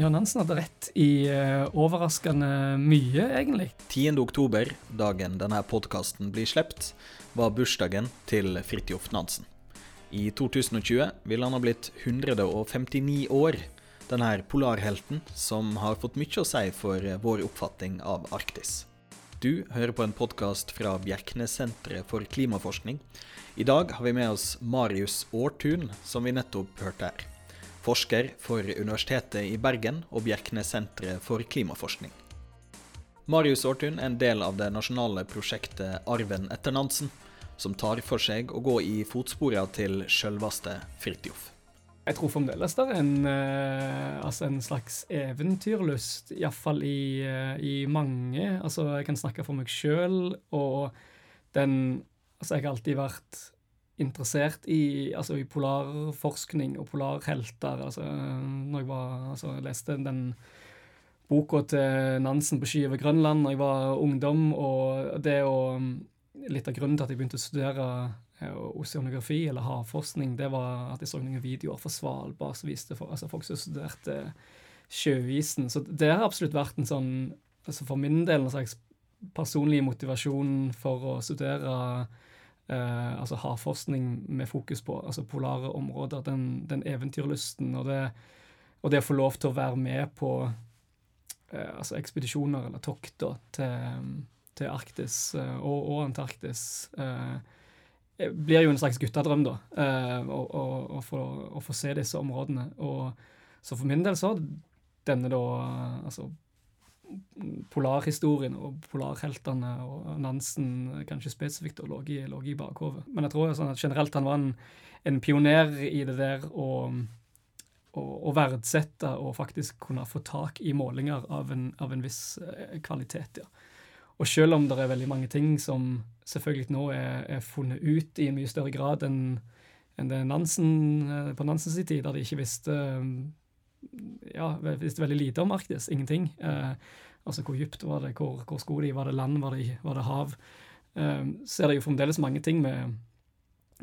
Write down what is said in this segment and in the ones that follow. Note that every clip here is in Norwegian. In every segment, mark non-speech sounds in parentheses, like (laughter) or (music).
Jørn Hansen hadde rett i uh, overraskende mye, egentlig. 10. oktober, dagen denne podkasten blir sluppet, var bursdagen til Fridtjof Nansen. I 2020 vil han ha blitt 159 år, denne polarhelten som har fått mye å si for vår oppfatning av Arktis. Du hører på en podkast fra Bjerknessenteret for klimaforskning. I dag har vi med oss Marius Aartun, som vi nettopp hørte her. Forsker for Universitetet i Bergen og Bjerknessenteret for klimaforskning. Marius Aartun er en del av det nasjonale prosjektet Arven etter Nansen, som tar for seg å gå i fotsporene til sjølveste Fridtjof. Jeg tror fremdeles det er en, uh, altså en slags eventyrlyst, iallfall i, uh, i mange. Altså, jeg kan snakke for meg sjøl, og den Altså, jeg har alltid vært interessert i, altså, i polarforskning og polarhelter. Altså, når jeg var Altså, leste den boka til Nansen på ski over Grønland da jeg var ungdom, og det å Litt av grunnen til at jeg begynte å studere Eh, oseanografi eller havforskning, det var at jeg så noen videoer fra Svalbard som viste for, altså folk som studerte sjøisen. Så det har absolutt vært en sånn, altså for min del, en slags personlig motivasjon for å studere eh, altså havforskning med fokus på altså polare områder. Den, den eventyrlysten og det, og det å få lov til å være med på eh, altså ekspedisjoner eller tokter til, til Arktis eh, og, og Antarktis. Eh, blir jo en slags guttedrøm, da, å, å, å, få, å, få, se disse områdene. Og, så for min del så har denne da altså polarhistorien og polarheltene og Nansen kanskje spesifikt lå i, lå i bakhovet. Men jeg tror sånn at generelt han var en, en pioner i det der å, å, å, verdsette og faktisk kunne få tak i målinger av en, av en viss eh, kvalitet. ja. Og selv om det er veldig mange ting som selvfølgelig nå er, er funnet ut i en mye større grad enn enn det Nansen, eh, på Nansens tid, der de ikke visste ja, visste veldig lite om Arktis. Ingenting. Eh, altså hvor dypt var det, hvor, hvor skulle de, var det land, var det, var det hav? Eh, så er det jo fremdeles mange ting med,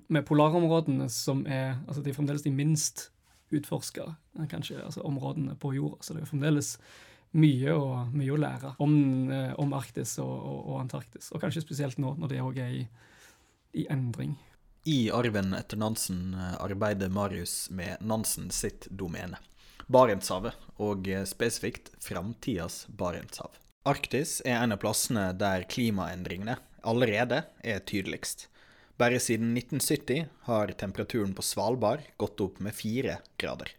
med polarområdene som er altså De er fremdeles de minst utforska, kanskje, altså områdene på jorda. Så det er jo fremdeles mye å, mye å lære om, eh, om Arktis og, og, og, Antarktis. Og kanskje spesielt nå, når det òg er i, i, endring. I arven etter Nansen eh, arbeider Marius med Nansen sitt domene. Barentshavet, og eh, spesifikt framtidas Barentshav. Arktis er en av plassene der klimaendringene allerede er tydeligst. Bare siden 1970 har temperaturen på Svalbard gått opp med fire grader.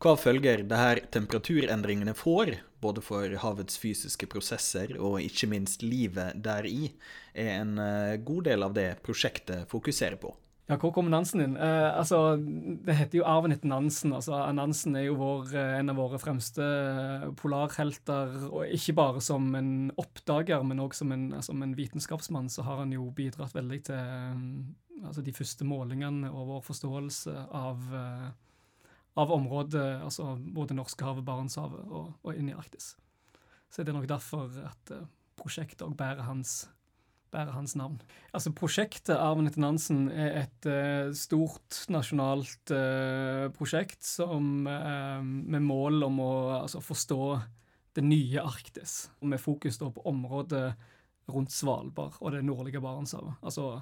Hva følger disse temperaturendringene får, både for havets fysiske prosesser og ikke minst livet deri, er en eh, god del av det prosjektet fokuserer på. Ja, Hvor kommer Nansen inn? Eh, altså, Det heter jo arven etter Nansen. altså Nansen er jo vår, eh, en av våre fremste polarhelter. og Ikke bare som en oppdager, men òg som, som, en vitenskapsmann så har han jo bidratt veldig til altså, de første målingene og vår forståelse av av området, altså både Norskehavet, Barentshavet og, og inn i Arktis. Så det er nok derfor at prosjektet òg bærer hans, bærer hans navn. Altså Prosjektet Arven etter Nansen er et uh, stort nasjonalt uh, prosjekt som, med mål om å altså, forstå det nye Arktis, med fokus da på området rundt Svalbard og det nordlige Barentshavet. Altså,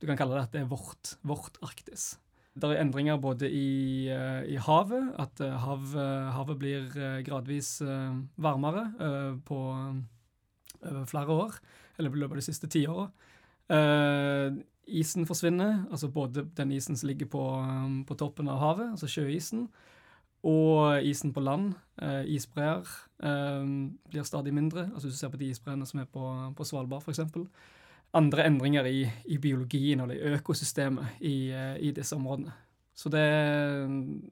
du kan kalle det at det er vårt, vårt Arktis. Det er endringer både i, uh, i havet, at uh, hav, uh, havet blir gradvis varmere på over flere år, eller i løpet av de siste tiåra. isen forsvinner, altså både den isen som ligger på, um, på, toppen av havet, altså sjøisen, og isen på land, isbreer, blir stadig mindre. Altså Hvis du ser på de isbreene som er på, på Svalbard, f.eks andre endringer i, i, biologien eller i økosystemet i, eh, i disse områdene. Så det,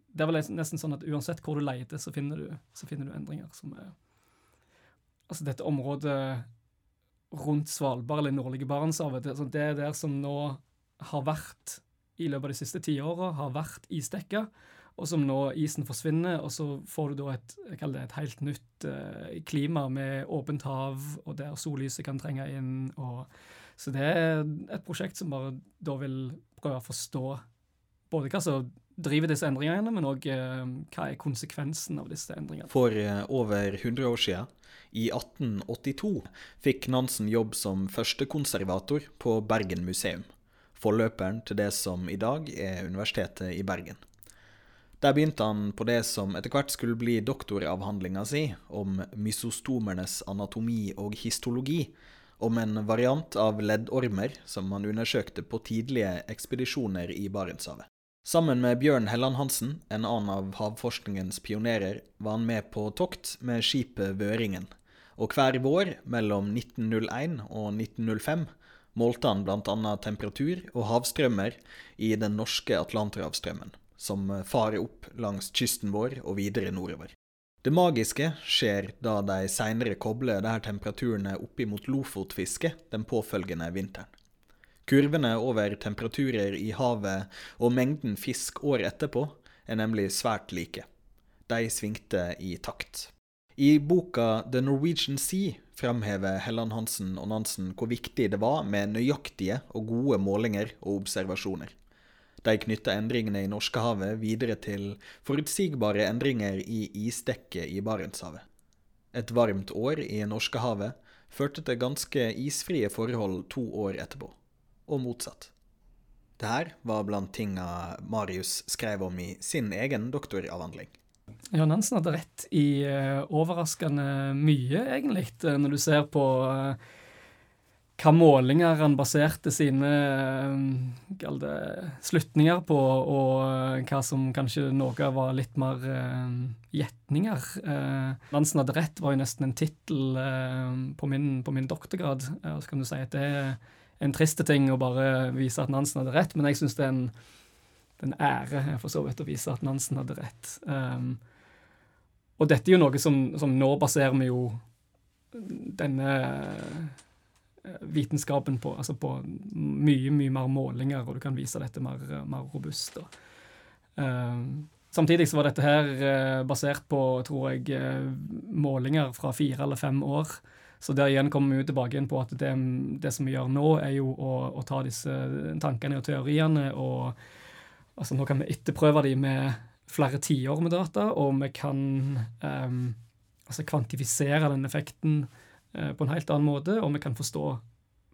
det, er vel nesten sånn at uansett hvor du leter, så finner du, så finner du endringer som er Altså dette området rundt Svalbard eller nordlige Barentshavet, det, altså det er der som nå har vært i løpet av de siste tiåra, har vært isdekka, og som nå isen forsvinner, og så får du da et, det et helt nytt uh, klima med åpent hav, og der sollyset kan trenge inn. og så det er et prosjekt som bare da vil prøve å forstå både hva som driver disse endringene, men òg hva er konsekvensen av disse endringene. For over 100 år siden, i 1882, fikk Nansen jobb som førstekonservator på Bergen museum, forløperen til det som i dag er Universitetet i Bergen. Der begynte han på det som etter hvert skulle bli doktoravhandlinga si, om mysostomernes anatomi og histologi, om en variant av leddormer som han undersøkte på tidlige ekspedisjoner i Barentshavet. Sammen med Bjørn Helland Hansen, en annen av havforskningens pionerer, var han med på tokt med skipet Vøringen, og hver vår mellom 1901 og 1905 målte han bl.a. temperatur og havstrømmer i den norske Atlanterhavstrømmen, som farer opp langs kysten vår og videre nordover. Det magiske skjer da de seinere kobler disse temperaturene opp imot lofotfiske den påfølgende vinteren. Kurvene over temperaturer i havet og mengden fisk året etterpå er nemlig svært like. De svingte i takt. I boka The Norwegian Sea framhever Helland Hansen og Nansen hvor viktig det var med nøyaktige og gode målinger og observasjoner. De knytta endringene i Norskehavet videre til forutsigbare endringer i isdekket i Barentshavet. Et varmt år i Norskehavet førte til ganske isfrie forhold to år etterpå, og motsatt. Dette var blant tinga Marius skrev om i sin egen doktoravhandling. Ja, Nansen hadde rett i uh, overraskende mye, egentlig, når du ser på uh, hva målinger han baserte sine det, slutninger på, og hva som kanskje noe var litt mer gjetninger. Uh, Nansen hadde rett var jo nesten en tittel på, på, min doktorgrad. Uh, så kan du si at det en triste ting å bare vise at Nansen hadde rett, men jeg syns det er en, en ære for så vidt å vise at Nansen hadde rett. Um, og dette er jo noe som, som nå baserer vi jo denne vitenskapen på, altså på mye mye mer målinger, og du kan vise dette mer, mer robust. Um, samtidig så var dette her uh, basert på, tror jeg, uh, målinger fra fire eller fem år. Så der igjen kommer vi tilbake inn på at det, det, som vi gjør nå, er jo å, å ta disse tankene og teoriene og altså Nå kan vi etterprøve dem med flere tiår med data, og vi kan um, altså kvantifisere den effekten uh, på en helt annen måte, og vi kan forstå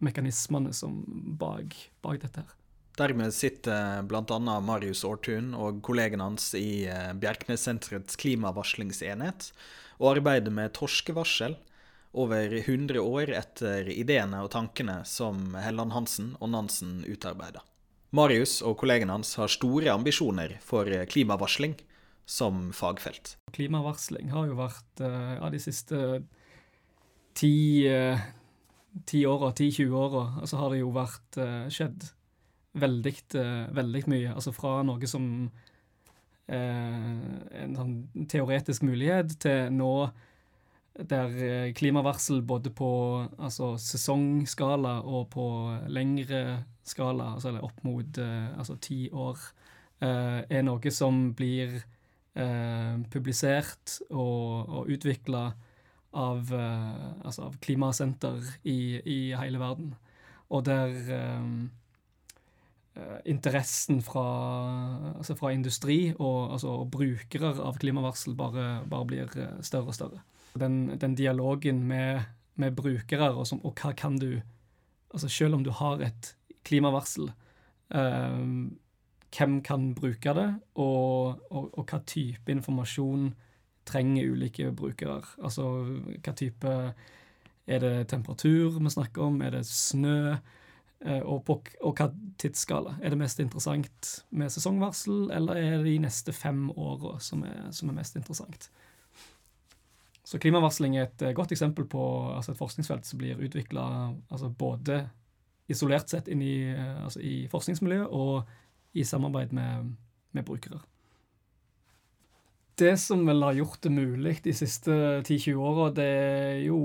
mekanismene som bak, dette. her. Dermed sitter bl.a. Marius Aartun og kollegene hans i eh, Bjerknessenterets klimavarslingsenhet og arbeider med torskevarsel over 100 år etter ideene og tankene som Helland Hansen og Nansen utarbeida. Marius og kollegene hans har store ambisjoner for klimavarsling som fagfelt. Klimavarsling har jo vært ja, de siste ti, eh, ti åra, ti-20 åra, så har det jo vært uh, skjedd veldig, veldig mye. Altså fra noe som eh, en sånn teoretisk mulighet, til nå der klimavarsel både på altså sesongskala og på lengre skala, altså opp mot altså ti år, er noe som blir publisert og, og utvikla av, uh, altså av klimasenter i, i, hele verden. Og der interessen fra, altså fra, industri og, altså, og brukere av klimavarsel bare, bare blir større og større. Den, den dialogen med, med brukere og, som, og, hva kan du Altså selv om du har et klimavarsel, eh, hvem kan bruke det, og, og, og hva type informasjon trenger ulike brukere. Altså hva type Er det temperatur vi snakker om? Er det snø? Eh, og, på, og hva tidsskala? Er det mest interessant med sesongvarsel, eller er det de neste fem åra som, som, er mest interessant? Så klimavarsling er et eh, godt eksempel på altså et forskningsfelt som blir utvikla altså både isolert sett inn i, eh, altså i forskningsmiljøet og i samarbeid med, med brukere. Det som vel har gjort det mulig de siste 10-20 åra, det er jo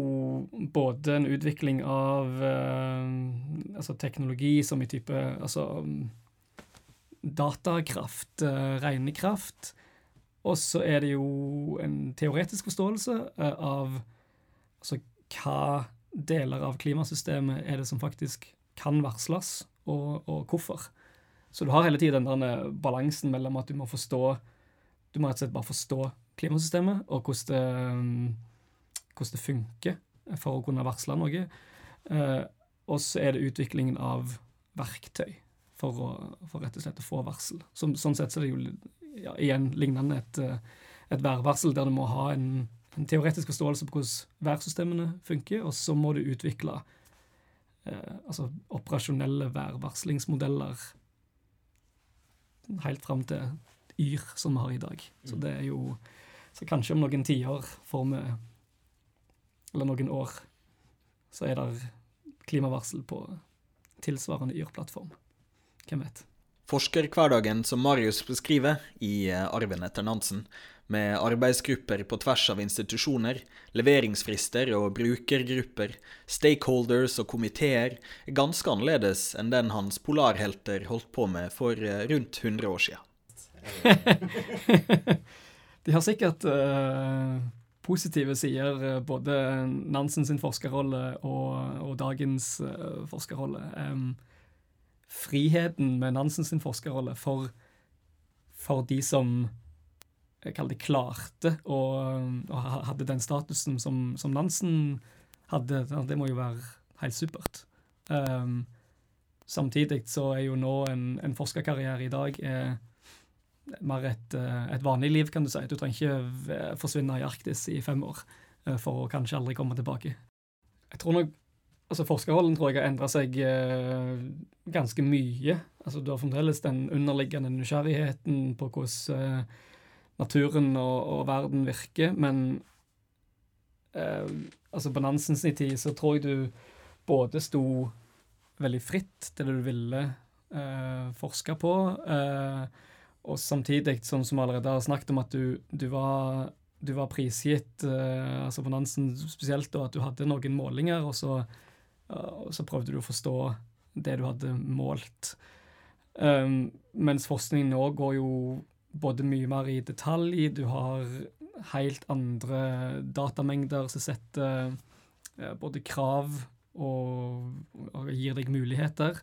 både en utvikling av eh, altså teknologi som i type altså datakraft, eh, regnekraft, og så er det jo en teoretisk forståelse eh, av altså hva deler av klimasystemet er det som faktisk kan varsles, og, og hvorfor. Så du har hele tiden den balansen mellom at du må forstå Du må rett og slett bare forstå klimasystemet og hvordan det, hvordan det funker for å kunne varsle noe. Eh, og så er det utviklingen av verktøy for, å, for rett og slett å få varsel. Så, sånn sett så er det jo ja, igjen lignende et, et værvarsel, der du må ha en, en teoretisk forståelse på hvordan værsystemene funker, og så må du utvikle eh, altså operasjonelle værvarslingsmodeller helt fram til Yr, som vi har i dag. Så det er jo Så kanskje om noen tiår får vi Eller noen år, så er det klimavarsel på tilsvarende Yr-plattform. Hvem vet? Forskerhverdagen som Marius beskriver i eh, Arven etter Nansen, med arbeidsgrupper på tvers av institusjoner, leveringsfrister og brukergrupper, stakeholders og komiteer, er ganske annerledes enn den hans polarhelter holdt på med for eh, rundt 100 år siden. (laughs) De har sikkert uh, positive sider, både Nansen sin forskerrolle og, og dagens uh, forskerrolle. Um, friheten med Nansen sin forskerrolle for, for de som jeg kaller det klarte og, og hadde den statusen som, som, Nansen hadde, det må jo være helt supert. Um, samtidig så er jo nå en, en forskerkarriere i dag er mer et, eh, et, vanlig liv, kan du si. Du trenger ikke forsvinne i Arktis i fem år eh, for å kanskje aldri komme tilbake. Jeg tror nok altså Forskerrollen tror jeg har endra seg eh, ganske mye. Altså Du har fremdeles den underliggende nysgjerrigheten på hvordan eh, naturen og, og, verden virker, men eh, altså på Nansens tid så tror jeg du både sto veldig fritt til det du ville eh, forske på, eh, og samtidig, sånn som vi allerede har snakket om, at du, du var du var prisgitt, uh, altså på Nansen spesielt, da, at du hadde noen målinger, og så, og så, prøvde du å forstå det du hadde målt. Um, mens forskning nå går jo både mye mer i detalj, du har helt andre datamengder som setter uh, både krav og, og, gir deg muligheter.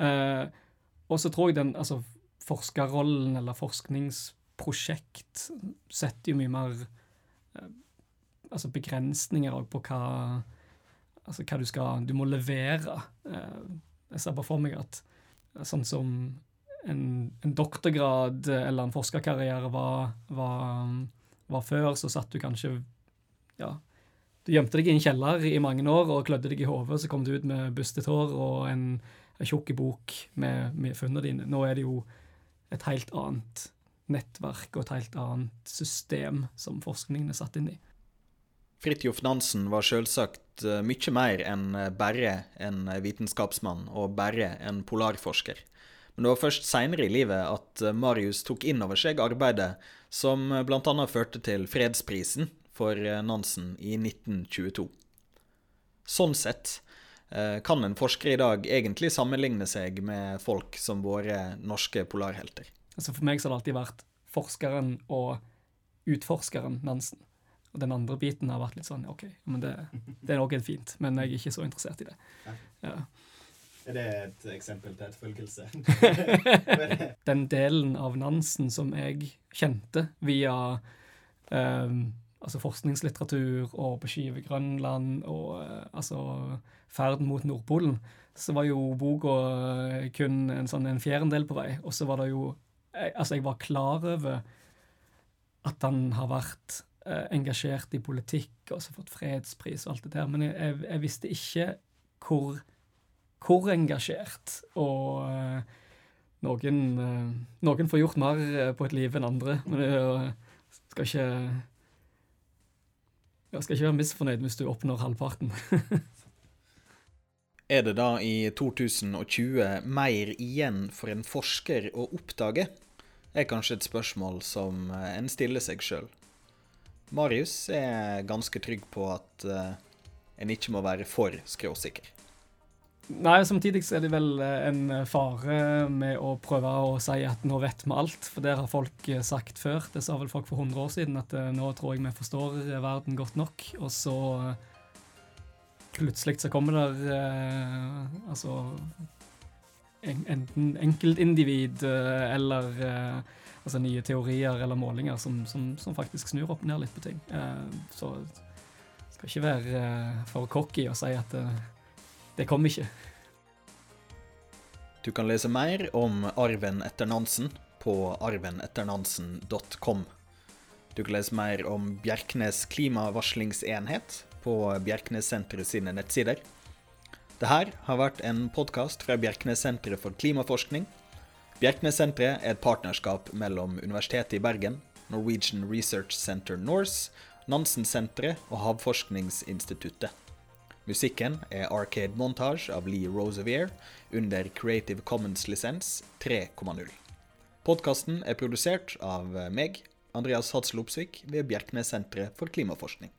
og så tror jeg den altså forskerrollen eller forskningsprosjekt setter jo mye mer uh, altså begrensninger på hva altså hva du skal Du må levere. Eh, jeg ser bare for meg at sånn som en, en doktorgrad eller en forskerkarriere var, var, var, før, så satt du kanskje Ja, du gjemte deg i en kjeller i mange år og klødde deg i hodet, så kom du ut med bustet hår og en, en tjukk bok med, med funnene dine. Nå er det jo et helt annet nettverk og et helt annet system som forskningen er satt inn i. Fridtjof Nansen var selvsagt eh, mye mer enn eh, bare en vitenskapsmann og bare en polarforsker. Men det var først seinere i livet at eh, Marius tok inn over seg arbeidet som bl.a. førte til fredsprisen for Nansen i 1922. Sånn sett kan en forsker i dag egentlig sammenligne seg med folk som våre norske polarhelter? Altså For meg har det alltid vært forskeren og utforskeren Nansen. Og den andre biten har vært litt sånn OK, men det, det er noe fint, men jeg er ikke så interessert i det. Ja. Er det et eksempel til etterfølgelse? (laughs) (laughs) den delen av Nansen som jeg kjente via um, altså forskningslitteratur og på Skive Grønland og uh, altså ferden mot Nordpolen, så var jo boka uh, kun en sånn en fjerdedel på vei. Og så var det jo jeg, Altså, jeg var klar over at han har vært engasjert i politikk og så fått fredspris og alt det der, men jeg, jeg, visste ikke hvor, hvor engasjert. Og noen, noen får gjort mer på et liv enn andre. Men jeg skal ikke jeg skal ikke være misfornøyd hvis du oppnår halvparten. (laughs) er det da i 2020 mer igjen for en forsker å oppdage? er kanskje et spørsmål som eh, en stiller seg sjøl. Marius er ganske trygg på at uh, en ikke må være for skråsikker. Nei, samtidig er det vel eh, en eh, fare med å prøve å si at nå vet vi alt, for det har folk eh, sagt før. Det sa vel folk for 100 år siden, at nå tror jeg vi forstår verden godt nok. Og så plutselig så kommer der eh, altså en, enten enkeltindivid eh, eller eh, altså nye teorier eller målinger som, som, som, faktisk snur opp ned litt på ting. Eh, så skal ikke være eh, for cocky og si at eh, det kommer ikke. Du kan lese mer om arven etter Nansen på arvenetternansen.com. Du kan lese mer om Bjerknes klimavarslingsenhet på Bjerknessenteret sine nettsider. Dette har vært en podkast fra Bjerknessenteret for klimaforskning. Bjerknessenteret er et partnerskap mellom Universitetet i Bergen, Norwegian Research Center Norse, Nansensenteret og Havforskningsinstituttet. Musikken er Arcade Montage av Lee Rosevier under Creative Commons-lisens 3,0. Podkasten er produsert av meg, Andreas Hadsel Opsvik, ved Bjerknessenteret for klimaforskning.